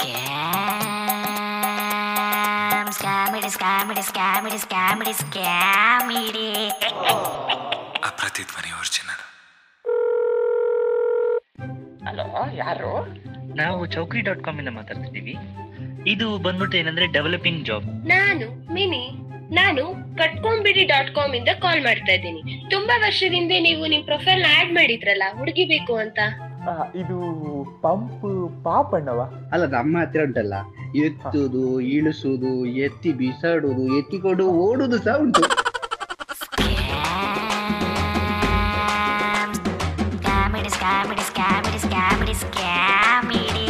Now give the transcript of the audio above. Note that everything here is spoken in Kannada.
Scam, scamity, scamity, scamity, scamity, scamity. ಆ ಪ್ರತಿಧ್ವನಿ ಒರಿಜಿನಲ್ ಹಲೋ ಯಾರು? ನಾವು ಚೌಕ್ರಿ ಡಾಟ್ ಕಾಮ್ ಇಂದ ಮಾತಾಡ್ತಿದ್ದೀವಿ. ಇದು ಬಂದ್ಬಿಟ್ಟು ಏನಂದ್ರೆ ಡೆವಲಪಿಂಗ್ ಜಾಬ್ ನಾನು ಮಿನಿ ನಾನು ಕಟ್ಕೊಂಬಿಡಿ ಡಾಟ್ ಕಾಮ್ ಇಂದ ಕಾಲ್ ಮಾಡ್ತಾ ಇದ್ದೀನಿ. ತುಂಬಾ ವರ್ಷದಿಂದ ನೀವು ನಿಮ್ಮ ಪ್ರೊಫೈಲ್ ಆ್ಯಡ್ ಆಡ್ ಮಾಡಿದ್ರಲ್ಲ ಹುಡುಗಿ ಬೇಕು ಅಂತ. ಇದು ಪಂಪ್ ಪಾಪಣ್ಣವ? ಅಲ್ಲ ನಮ್ಮ ಹತ್ರ ಉಂಟಲ್ಲ. ಎತ್ತುದು ಇಳಿಸುದು ಎತ್ತಿ ಬಿಸಾಡುದು ಎತ್ತಿಕೊಂಡು ಓಡುದು ಸಹ ಉಂಟು. ಸ್ಕ್ಯಾಮಿಡಿ ಸ್ಕ್ಯಾಮಿಡಿ ಸ್ಕ್ಯಾಮಿಡಿ ಸ್ಕ್ಯಾಮಿಡಿ ಸ್ಕ್ಯಾಮಿಡಿ